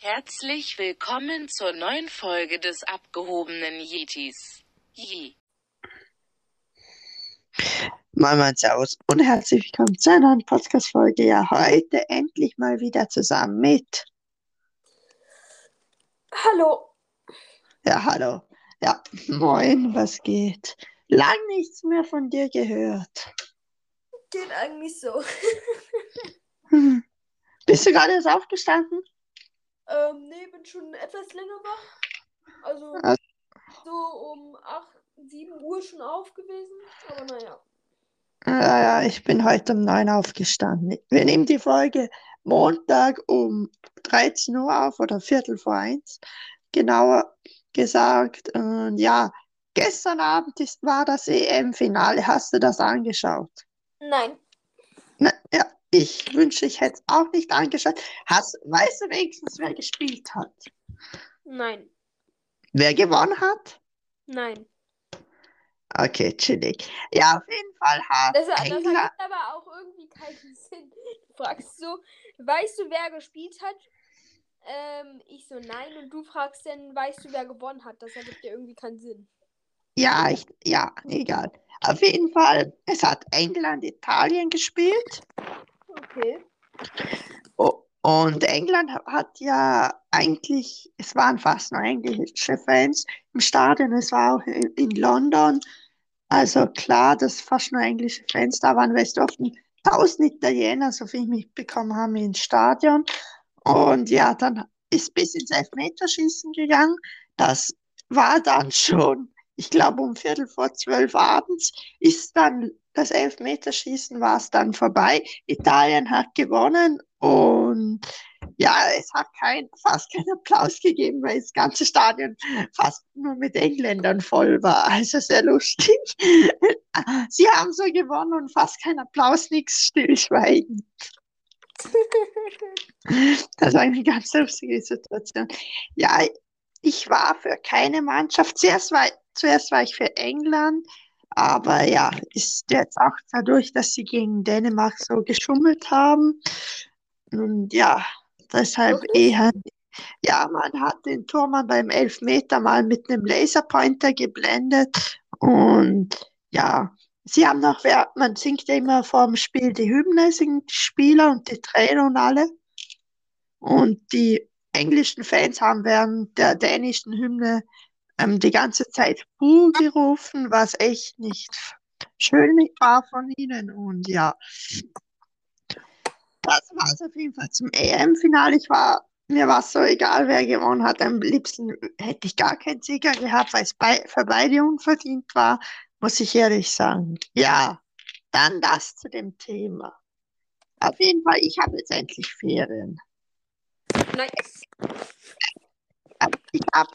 Herzlich willkommen zur neuen Folge des abgehobenen Yetis. Yi. Moin Moin Servus und herzlich willkommen zu einer neuen Podcast-Folge. Ja, heute endlich mal wieder zusammen mit. Hallo. Ja, hallo. Ja, moin, was geht? Lang nichts mehr von dir gehört. Geht eigentlich so. Hm. Bist du gerade erst aufgestanden? Ähm, nee, bin schon etwas länger wach. Also Ah. so um 8, 7 Uhr schon auf gewesen. Aber naja. Ja, ja, ich bin heute um 9 aufgestanden. Wir nehmen die Folge Montag um 13 Uhr auf oder Viertel vor eins, genauer gesagt. Und ja, gestern Abend ist, war das EM-Finale. Hast du das angeschaut? Nein. Na, ja, ich wünsche, ich hätte es auch nicht angeschaut. Hast, weißt du wenigstens, wer gespielt hat? Nein. Wer gewonnen hat? Nein. Okay, chillig. Ja, auf jeden Fall hat Das, das England. ergibt aber auch irgendwie keinen Sinn. Du fragst so, weißt du, wer gespielt hat? Ähm, ich so, nein. Und du fragst dann, weißt du, wer gewonnen hat? Das ergibt ja irgendwie keinen Sinn. Ja, ich, ja, egal. Auf jeden Fall, es hat England, Italien gespielt. Okay. Und England ha- hat ja eigentlich, es waren fast nur englische Fans im Stadion, es war auch in, in London. Also klar, dass fast nur englische Fans da waren, weil es durften tausend Italiener, so viel ich mitbekommen habe, ins Stadion. Und ja, dann ist bis ins Elfmeterschießen gegangen. Das war dann schon, ich glaube, um Viertel vor zwölf abends ist dann das Elfmeterschießen war es dann vorbei. Italien hat gewonnen und ja, es hat kein, fast keinen Applaus gegeben, weil das ganze Stadion fast nur mit Engländern voll war. Also sehr lustig. Sie haben so gewonnen und fast kein Applaus, nichts Stillschweigen. Das war eine ganz lustige Situation. Ja, ich war für keine Mannschaft. Zuerst war, zuerst war ich für England, aber ja, ist jetzt auch dadurch, dass sie gegen Dänemark so geschummelt haben. Und ja, deshalb eher. Ja, man hat den Tormann beim Elfmeter mal mit einem Laserpointer geblendet. Und ja, sie haben noch, man singt ja immer vor dem Spiel die Hymne, singen die Spieler und die Trainer und alle. Und die englischen Fans haben während der dänischen Hymne ähm, die ganze Zeit Buh gerufen, was echt nicht schön war von ihnen. Und ja, das war es auf jeden Fall zum EM-Finale. Ich war, mir war es so egal, wer gewonnen hat. Am liebsten hätte ich gar keinen Sieger gehabt, weil es bei, für beide unverdient war, muss ich ehrlich sagen. Ja, dann das zu dem Thema. Auf jeden Fall, ich habe jetzt endlich Ferien. Nice. Ich habe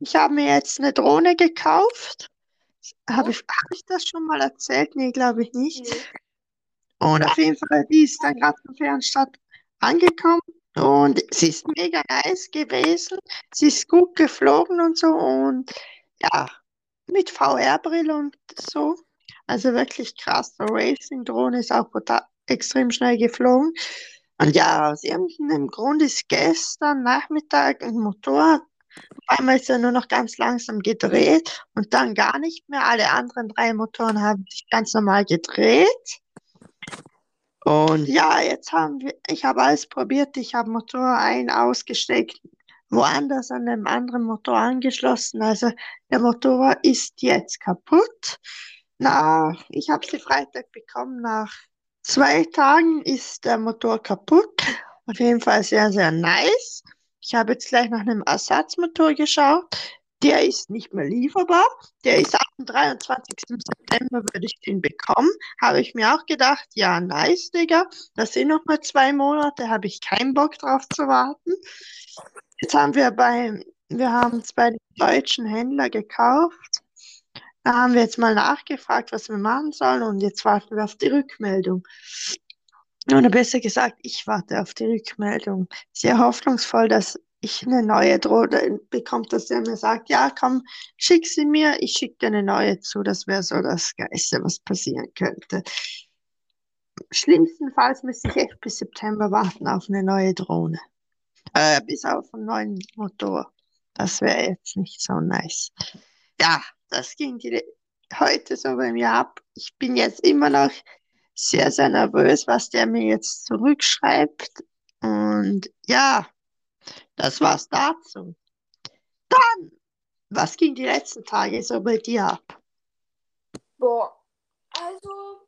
ich hab mir jetzt eine Drohne gekauft. Habe ich, hab ich das schon mal erzählt? Nee, glaube ich nicht. Und auf jeden Fall, die ist dann gerade in Fernstadt angekommen und sie ist mega nice gewesen. Sie ist gut geflogen und so und ja, mit VR-Brille und so. Also wirklich krass. So Racing-Drohne ist auch extrem schnell geflogen. Und ja, aus irgendeinem Grund ist gestern Nachmittag ein Motor, auf einmal ist er nur noch ganz langsam gedreht und dann gar nicht mehr. Alle anderen drei Motoren haben sich ganz normal gedreht. Und ja, jetzt haben wir, ich habe alles probiert. Ich habe Motor ein, ausgesteckt, woanders an einem anderen Motor angeschlossen. Also der Motor ist jetzt kaputt. Na, ich habe sie Freitag bekommen. Nach zwei Tagen ist der Motor kaputt. Auf jeden Fall sehr, sehr nice. Ich habe jetzt gleich nach einem Ersatzmotor geschaut. Der ist nicht mehr lieferbar. Der ist dem 23. September würde ich den bekommen. Habe ich mir auch gedacht, ja, nice, Digga. Das sind noch mal zwei Monate, habe ich keinen Bock drauf zu warten. Jetzt haben wir beim, wir haben es bei einem deutschen Händler gekauft. Da haben wir jetzt mal nachgefragt, was wir machen sollen und jetzt warten wir auf die Rückmeldung. Oder besser gesagt, ich warte auf die Rückmeldung. Sehr hoffnungsvoll, dass ich eine neue Drohne bekomme, dass er mir sagt, ja, komm, schick sie mir, ich schicke dir eine neue zu. Das wäre so das Geilste, was passieren könnte. Schlimmstenfalls müsste ich echt bis September warten auf eine neue Drohne. Äh, bis auf einen neuen Motor. Das wäre jetzt nicht so nice. Ja, das ging die, heute so bei mir ab. Ich bin jetzt immer noch sehr, sehr nervös, was der mir jetzt zurückschreibt. Und ja, das war's dazu. Dann, was ging die letzten Tage so bei dir ab? Boah, also,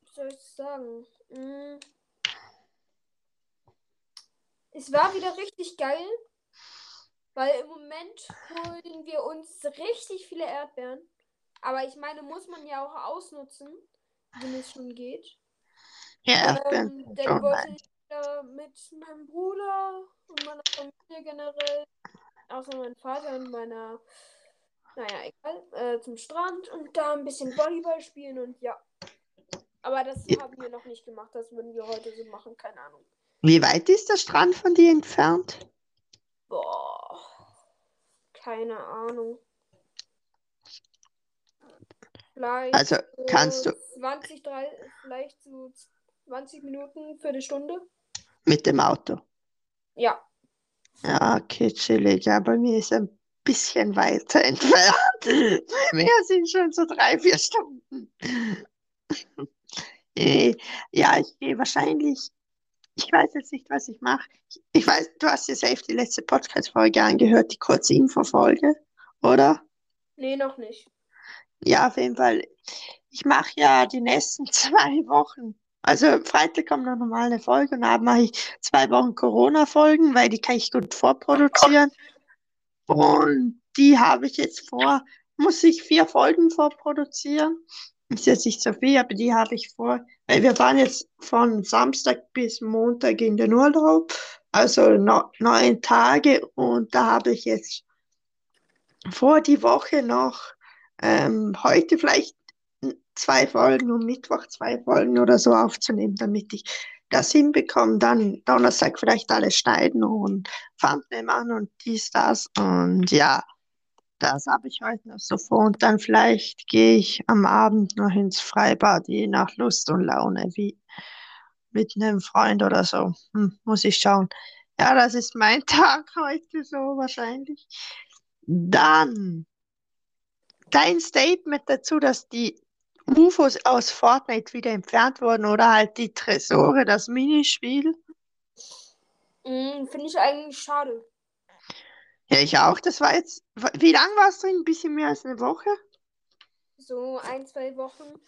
was soll ich sagen? Hm. Es war wieder richtig geil, weil im Moment holen wir uns richtig viele Erdbeeren. Aber ich meine, muss man ja auch ausnutzen, wenn es schon geht. Ja, Ähm, dann schon wollte ich wieder mit meinem Bruder und meiner Familie generell, außer meinem Vater und meiner, naja, egal, äh, zum Strand und da ein bisschen Volleyball spielen und ja. Aber das Ja. haben wir noch nicht gemacht, das würden wir heute so machen, keine Ahnung. Wie weit ist der Strand von dir entfernt? Boah, keine Ahnung. Vielleicht Also kannst so du 20, 30, vielleicht so 20 Minuten, Viertelstunde? mit dem Auto? Ja. Ja, okay, chillig. Ja, bei mir ist ein bisschen weiter entfernt. Mir sind schon so drei, vier Stunden. Eh, Ja, ich gehe wahrscheinlich, ich weiß jetzt nicht, was ich mache. Ich- weiß, du hast dir safe die letzte Podcast-Folge angehört, die kurze Infofolge, oder? Nee, noch nicht. Ja, auf jeden Fall. Ich mache ja die nächsten zwei Wochen. Also Freitag kommt noch normal eine Folge und dann mache ich zwei Wochen Corona-Folgen, weil die kann ich gut vorproduzieren. Und die habe ich jetzt vor, muss ich vier Folgen vorproduzieren. Ist jetzt nicht so viel, aber die habe ich vor, weil wir waren jetzt von Samstag bis Montag in den Urlaub, also no, neun Tage und da habe ich jetzt vor die Woche noch ähm, heute vielleicht zwei Folgen und Mittwoch zwei Folgen oder so aufzunehmen, damit ich das hinbekomme. Dann Donnerstag vielleicht alles schneiden und Thumbnail machen und dies, das. Und ja, das habe ich heute noch so vor. Und dann vielleicht gehe ich am Abend noch ins Freibad, je nach Lust und Laune, wie mit einem Freund oder so. Hm, muss ich schauen. Ja, das ist mein Tag heute so wahrscheinlich. Dann dein Statement dazu, dass die UFOs aus Fortnite wieder entfernt wurden oder halt die Tresore, das Minispiel. Mm, Finde ich eigentlich schade. Ja, ich auch. Das war jetzt. Wie lange warst du drin? Ein bisschen mehr als eine Woche? So ein, zwei Wochen.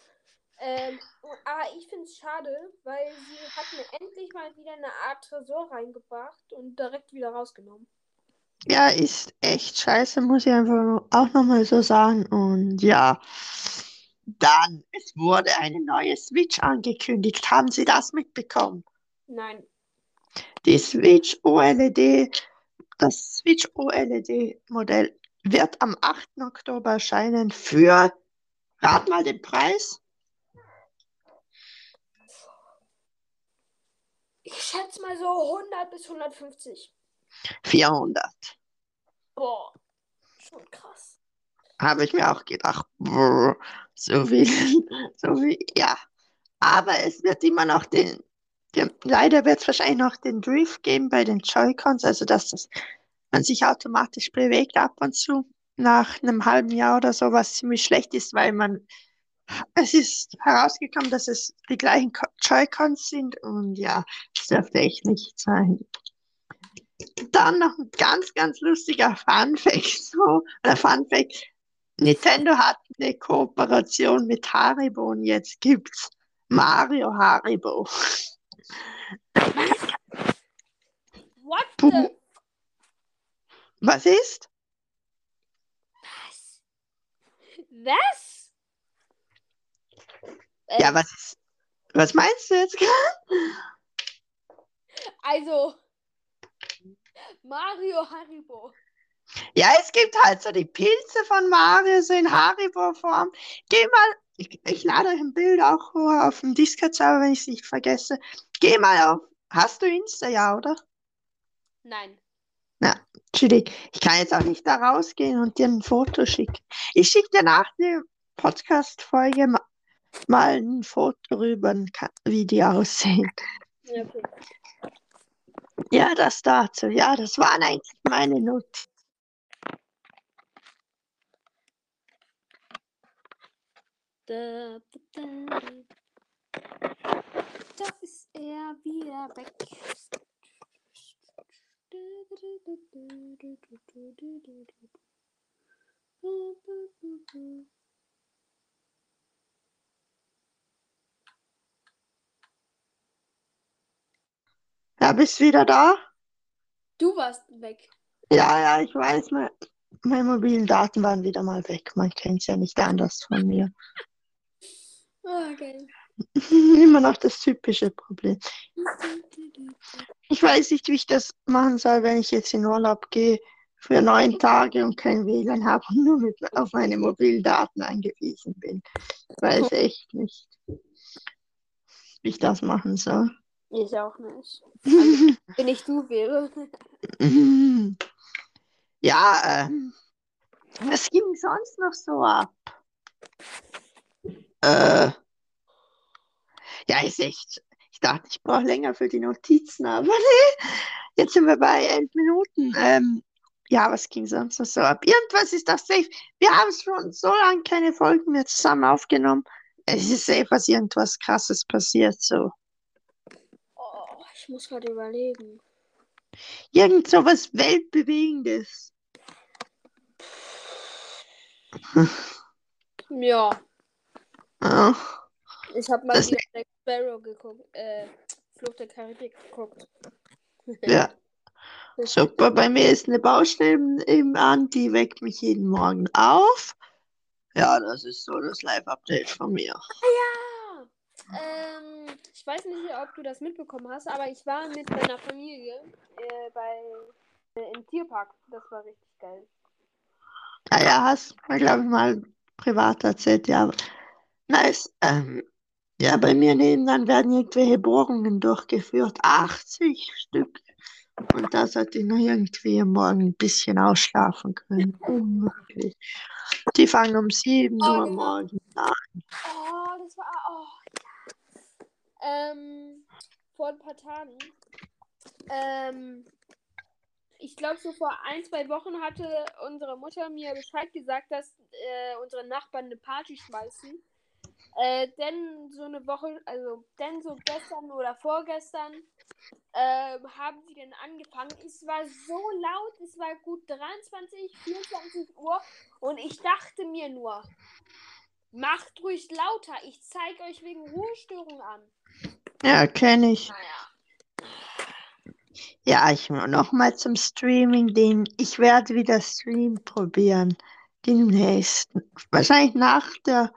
Ähm, aber ich finde es schade, weil sie hat mir endlich mal wieder eine Art Tresor reingebracht und direkt wieder rausgenommen. Ja, ist echt scheiße, muss ich einfach auch nochmal so sagen. Und ja, dann, es wurde eine neue Switch angekündigt. Haben Sie das mitbekommen? Nein. Die Switch OLED, das Switch OLED-Modell wird am 8. Oktober erscheinen für, rat mal den Preis, Ich schätze mal so 100 bis 150. 400. Boah, schon krass. Habe ich mir auch gedacht, brr, so viel, so viel, ja. Aber es wird immer noch den, den leider wird es wahrscheinlich noch den Drift geben bei den Joy-Cons, also dass das, man sich automatisch bewegt ab und zu nach einem halben Jahr oder so, was ziemlich schlecht ist, weil man, es ist herausgekommen, dass es die gleichen Co- Joy-Cons sind und ja, das dürfte echt nicht sein. Dann noch ein ganz, ganz lustiger Fun-Fact, so, oder Fun-Fact, Nintendo hat eine Kooperation mit Haribo und jetzt gibt's Mario Haribo. What the? Was ist? Was? Was? Äh, Ja, was ist? Was meinst du jetzt? Also, Mario Haribo. Ja, es gibt halt so die Pilze von Mario, so in Haribo-Form. Geh mal, ich, ich lade euch ein Bild auch auf dem Discord-Server, wenn ich es nicht vergesse. Geh mal auf. Hast du Insta, ja, oder? Nein. Chillig. Ich kann jetzt auch nicht da rausgehen und dir ein Foto schicken. Ich schicke dir nach der Podcast-Folge ma mal ein Foto rüber, wie die aussehen. Ja, okay. Ja, das dazu. Ja, das waren eigentlich meine Notizen. Da, ist er wieder weg. Ja, bist wieder da? Du warst weg. Ja, ja, ich weiß, mein, meine mobilen Daten waren wieder mal weg. Man kennt es ja nicht anders von mir. Ah, geil. Immer noch das typische Problem. Ich weiß nicht, wie ich das machen soll, wenn ich jetzt in Urlaub gehe für neun Tage und kein WLAN habe und nur mit, auf meine mobilen Daten angewiesen bin. Ich weiß echt nicht, wie ich das machen soll. Ich auch nicht. Also, wenn ich du wäre. Ja, ähm, was ging sonst noch so ab? Äh, ja, ist echt. Ich dachte, ich brauche länger für die Notizen, aber nee, jetzt sind wir bei elf Minuten. Ähm, ja, was ging sonst noch so ab? Irgendwas ist das safe. Wir haben schon so lange keine Folgen mehr zusammen aufgenommen. Es ist safe, dass irgendwas krasses passiert, so. Oh, ich muss gerade überlegen. Irgend so was Weltbewegendes. Ja, Ja. ich habe mal Das- wieder Jack Sparrow geguckt. Äh, Flucht der Karibik geguckt. Ja. Super, bei mir ist eine Baustelle im an, die weckt mich jeden Morgen auf. Ja, das ist so das Live-Update von mir. Ja! Ähm, ich weiß nicht, ob du das mitbekommen hast, aber ich war mit meiner Familie äh, bei äh, im Tierpark. Das war richtig geil. Ja, ja, hast du, glaube ich, mal privat erzählt, ja. Nice. Ähm, ja, bei mir nebenan werden irgendwelche Bohrungen durchgeführt. 80 Stück. Und da sollte ich noch irgendwie Morgen ein bisschen ausschlafen können. Unmöglich. Die fangen um 7 Oh, Uhr genau. morgens an. Oh, das war. Oh. Ähm, vor ein paar Tagen. Ähm, ich glaube, so vor ein, zwei Wochen hatte unsere Mutter mir Bescheid gesagt, dass äh, unsere Nachbarn eine Party schmeißen. Äh, denn so eine Woche, also denn so gestern oder vorgestern ähm, haben sie dann angefangen. Es war so laut, es war gut 23, 24 Uhr und ich dachte mir nur, macht ruhig lauter, ich zeige euch wegen Ruhestörung an. Ja, kenne ich. Naja. Ja, ich nochmal zum Streaming-Ding. Ich werde wieder Stream probieren. Den nächsten. Wahrscheinlich nach der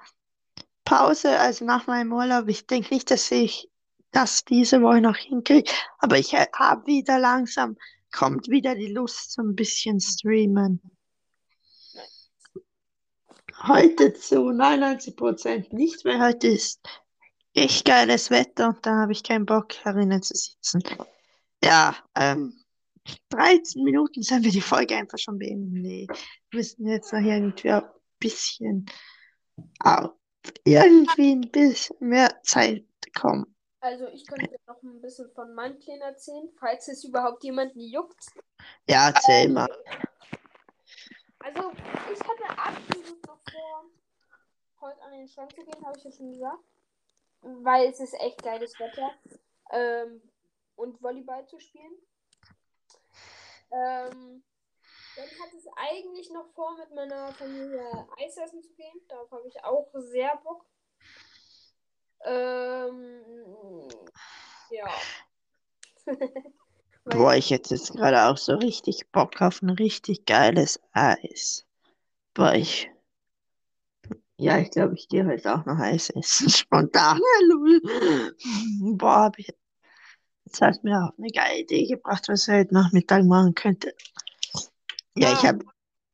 Pause, also nach meinem Urlaub. Ich denke nicht, dass ich das diese Woche noch hinkriege. Aber ich habe wieder langsam, kommt wieder die Lust zum bisschen streamen. Heute zu 99% nicht, weil heute ist echt geiles Wetter und dann habe ich keinen Bock, herinnen zu sitzen. Ja, ähm, 13 Minuten sollen wir die Folge einfach schon beenden. Nee, wir müssen jetzt noch irgendwie ein bisschen auf irgendwie ein bisschen mehr Zeit kommen. Also ich könnte noch ein bisschen von meinen Plänen erzählen, falls es überhaupt jemanden juckt. Ja, erzähl mal. Also ich hatte absolut noch vor, heute an den Strand zu gehen, habe ich ja schon gesagt. Weil es ist echt geiles Wetter. Ähm, und Volleyball zu spielen. Ähm, dann hatte es eigentlich noch vor, mit meiner Familie Eis essen zu gehen. Darauf habe ich auch sehr Bock. Ähm, ja. Boah, ich hätte jetzt gerade auch so richtig Bock auf ein richtig geiles Eis. Boah, ich. Ja, ich glaube, ich gehe heute auch noch Eis essen. Spontan. Lul. Boah, hab ich. Jetzt hast du mir auch eine geile Idee gebracht, was ich heute Nachmittag machen könnte. Ja, ich Ah. habe.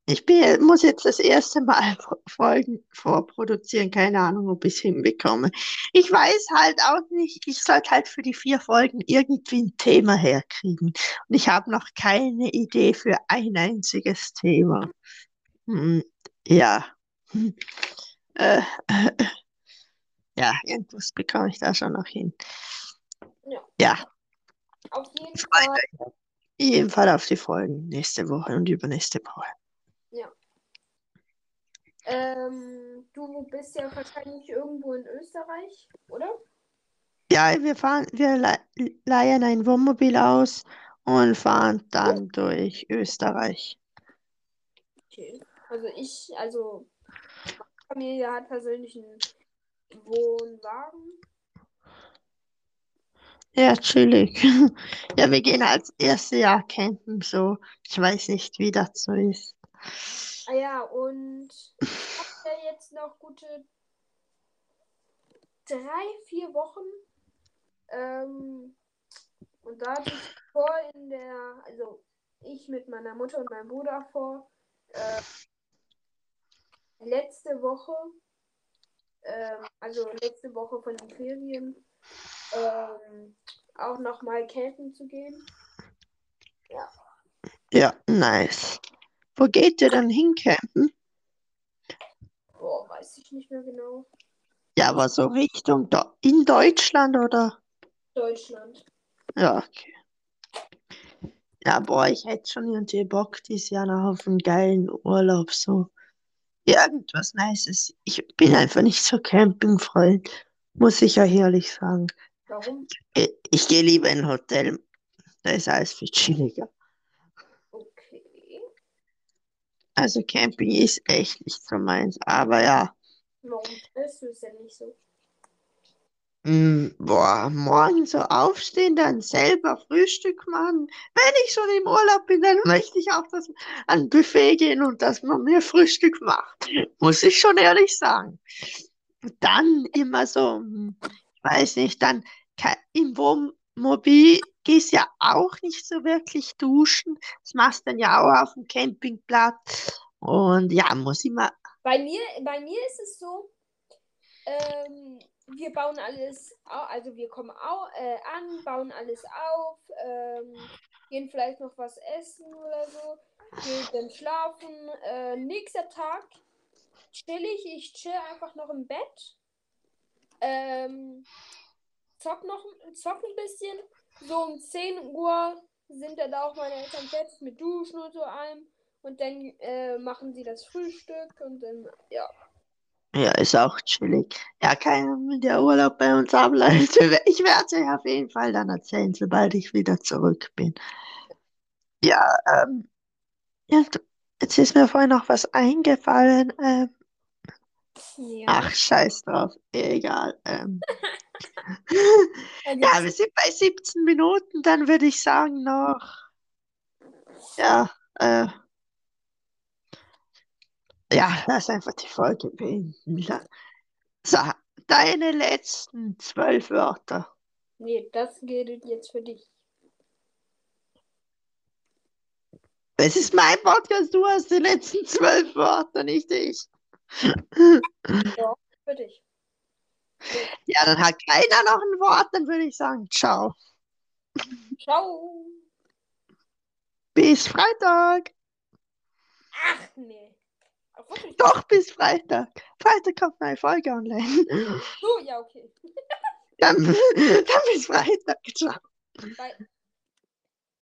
Ich bin, muss jetzt das erste Mal Folgen vorproduzieren. Keine Ahnung, ob ich es hinbekomme. Ich weiß halt auch nicht, ich sollte halt für die vier Folgen irgendwie ein Thema herkriegen. Und ich habe noch keine Idee für ein einziges Thema. Hm, ja. Hm. Äh, äh, ja, irgendwas bekomme ich da schon noch hin. Ja. Ja. Auf jeden Fall. auf jeden Fall auf die Folgen nächste Woche und übernächste Woche. Ähm, du bist ja wahrscheinlich irgendwo in Österreich, oder? Ja, wir fahren, wir le- leihen ein Wohnmobil aus und fahren dann durch Österreich. Okay. Also ich, also meine Familie hat persönlich einen Wohnwagen. Ja, chillig. Ja, wir gehen als erstes Jahr campen, so. Ich weiß nicht, wie das so ist. Ah ja, und ich habe ja jetzt noch gute drei, vier Wochen. Ähm, und da hatte ich vor in der, also ich mit meiner Mutter und meinem Bruder vor, äh, letzte Woche, ähm, also letzte Woche von den Ferien, ähm, auch nochmal campen zu gehen. Ja, nice. Wo geht ihr dann hin campen? Boah, weiß ich nicht mehr genau. Ja, aber so Richtung in Deutschland oder? Deutschland. Ja, okay. Ja, boah, ich hätte schon irgendwie Bock dieses Jahr noch auf einen geilen Urlaub, so irgendwas Nices. Ich bin einfach nicht so Campingfreund, muss ich ja ehrlich sagen. Warum? Ich, ich gehe lieber in ein Hotel, da ist alles viel chilliger. Okay. Also Camping ist echt nicht so meins, aber ja. Warum ist es denn nicht so? Mm, boah, morgen so aufstehen, dann selber Frühstück machen. Wenn ich schon im Urlaub bin, dann möchte ich auch, dass an ein Buffet gehen und dass man mir Frühstück macht. Muss ich schon ehrlich sagen. Dann immer so, hm, ich weiß nicht, dann im Wohnmobil gehst ja auch nicht so wirklich duschen. Das machst dann ja auch auf dem Campingplatz. Und ja, muss immer Bei mir, bei mir ist es so, ähm, wir bauen alles, also wir kommen au, äh, an, bauen alles auf, ähm, gehen vielleicht noch was essen oder so, gehen dann schlafen. Äh, nächster Tag chill ich, ich chill einfach noch im Bett, ähm, zock noch, zock ein bisschen. So um 10 Uhr sind dann auch meine Eltern fertig mit Duschen und so allem. Und dann äh, machen sie das Frühstück und dann, ja. Ja, ist auch chillig. Ja, keine Ahnung, wie der Urlaub bei uns abläuft. Ich werde es euch auf jeden Fall dann erzählen, sobald ich wieder zurück bin. Ja, ähm, ja, jetzt ist mir vorhin noch was eingefallen. Ähm, Ja. ach, scheiß drauf. Egal. Ähm, ja, wir sind bei 17 Minuten, dann würde ich sagen noch, ja, äh, ja, lass einfach die Folge beenden. So, deine letzten zwölf Wörter. nee, das gilt jetzt für dich. Es ist mein Podcast, du hast die letzten zwölf Wörter, nicht ich. Für dich. Ja, dann hat keiner noch ein Wort, dann würde ich sagen, ciao. Ciao. Bis Freitag. Ach nee. Doch, bis Freitag. Freitag kommt eine Folge online. So, ja, okay. Dann, dann bis Freitag. Ciao. Bye.